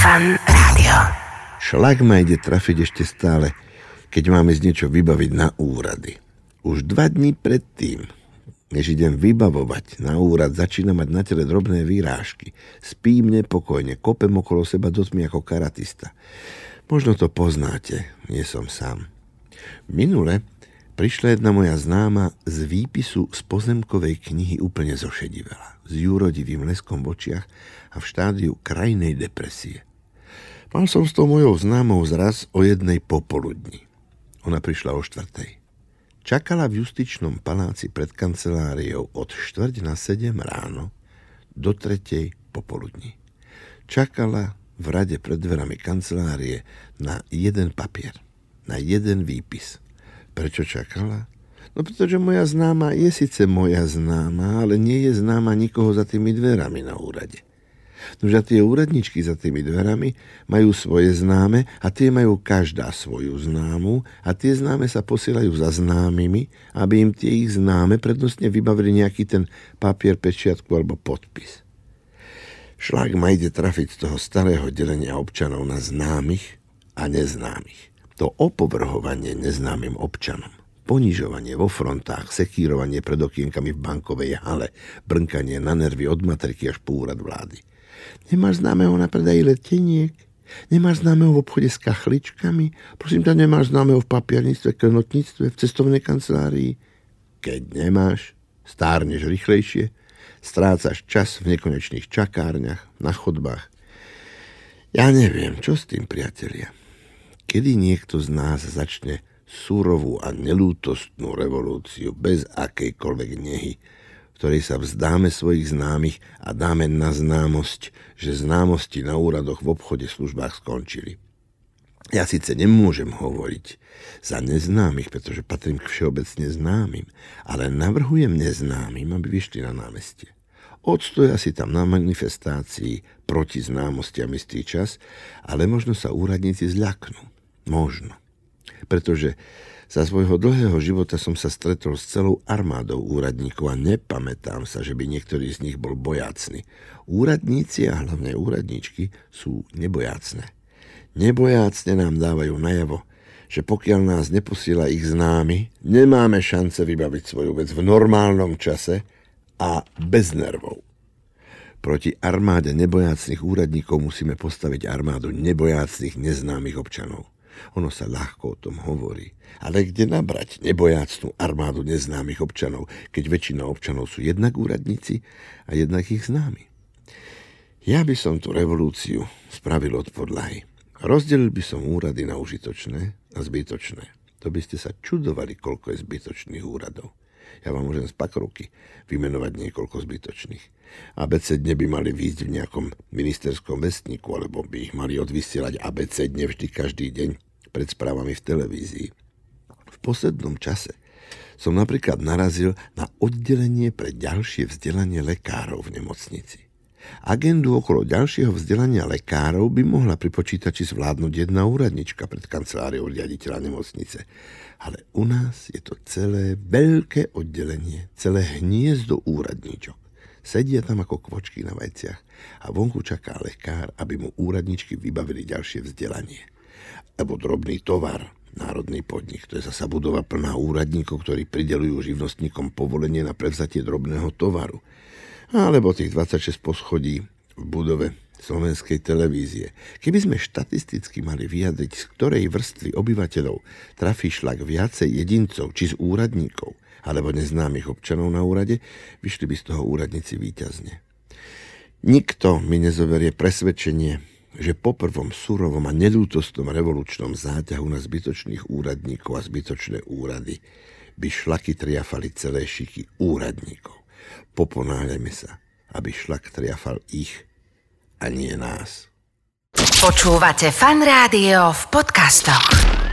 Fan Rádio. Šlak ma ide trafiť ešte stále, keď máme z niečo vybaviť na úrady. Už dva dní predtým, než idem vybavovať na úrad, začína mať na tele drobné výrážky. Spím nepokojne, kopem okolo seba dosť ako karatista. Možno to poznáte, nie som sám. Minule prišla jedna moja známa z výpisu z pozemkovej knihy úplne zošedivela, s júrodivým leskom v očiach a v štádiu krajnej depresie. Mal som s tou mojou známou zraz o jednej popoludni. Ona prišla o štvrtej. Čakala v justičnom paláci pred kanceláriou od štvrť na sedem ráno do tretej popoludni. Čakala v rade pred dverami kancelárie na jeden papier, na jeden výpis. Prečo čakala? No pretože moja známa je síce moja známa, ale nie je známa nikoho za tými dverami na úrade. Nože tie úradničky za tými dverami majú svoje známe a tie majú každá svoju známu a tie známe sa posielajú za známymi, aby im tie ich známe prednostne vybavili nejaký ten papier, pečiatku alebo podpis. Šlak ma ide trafiť z toho starého delenia občanov na známych a neznámych. To opovrhovanie neznámym občanom, ponižovanie vo frontách, sekírovanie pred okienkami v bankovej hale, brnkanie na nervy od matriky až po úrad vlády. Nemáš známeho na predaji leteniek? Nemáš známeho v obchode s kachličkami? Prosím ťa, nemáš známeho v papierníctve, klenotníctve, v cestovnej kancelárii? Keď nemáš, stárneš rýchlejšie, strácaš čas v nekonečných čakárniach, na chodbách. Ja neviem, čo s tým, priatelia. Kedy niekto z nás začne súrovú a nelútostnú revolúciu bez akejkoľvek nehy, ktorej sa vzdáme svojich známych a dáme na známosť, že známosti na úradoch v obchode službách skončili. Ja síce nemôžem hovoriť za neznámych, pretože patrím k všeobecne známym, ale navrhujem neznámym, aby vyšli na námestie. Odstoja si tam na manifestácii proti známostiam istý čas, ale možno sa úradníci zľaknú. Možno. Pretože za svojho dlhého života som sa stretol s celou armádou úradníkov a nepamätám sa, že by niektorý z nich bol bojácny. Úradníci a hlavne úradníčky sú nebojácne nebojácne nám dávajú najavo, že pokiaľ nás neposiela ich známy, nemáme šance vybaviť svoju vec v normálnom čase a bez nervov. Proti armáde nebojácných úradníkov musíme postaviť armádu nebojácných neznámych občanov. Ono sa ľahko o tom hovorí. Ale kde nabrať nebojácnú armádu neznámych občanov, keď väčšina občanov sú jednak úradníci a jednak ich známi? Ja by som tú revolúciu spravil od podlahy. Rozdelil by som úrady na užitočné a zbytočné. To by ste sa čudovali, koľko je zbytočných úradov. Ja vám môžem z pakruky vymenovať niekoľko zbytočných. ABC dne by mali výjsť v nejakom ministerskom vestníku, alebo by ich mali odvysielať ABC dne vždy každý deň pred správami v televízii. V poslednom čase som napríklad narazil na oddelenie pre ďalšie vzdelanie lekárov v nemocnici. Agendu okolo ďalšieho vzdelania lekárov by mohla pri počítači zvládnuť jedna úradnička pred kanceláriou riaditeľa nemocnice. Ale u nás je to celé veľké oddelenie, celé hniezdo úradníčok. Sedia tam ako kvočky na vajciach a vonku čaká lekár, aby mu úradničky vybavili ďalšie vzdelanie. Alebo drobný tovar, národný podnik. To je zasa budova plná úradníkov, ktorí pridelujú živnostníkom povolenie na prevzatie drobného tovaru alebo tých 26 poschodí v budove slovenskej televízie. Keby sme štatisticky mali vyjadriť, z ktorej vrstvy obyvateľov trafí šlak viacej jedincov či z úradníkov alebo neznámych občanov na úrade, vyšli by z toho úradníci výťazne. Nikto mi nezoberie presvedčenie, že po prvom surovom a nelútostnom revolučnom záťahu na zbytočných úradníkov a zbytočné úrady by šlaky triafali celé šiky úradníkov. Poponáhľajme sa, aby šlak triafal ich a nie nás. Počúvate fan rádio v podcastoch.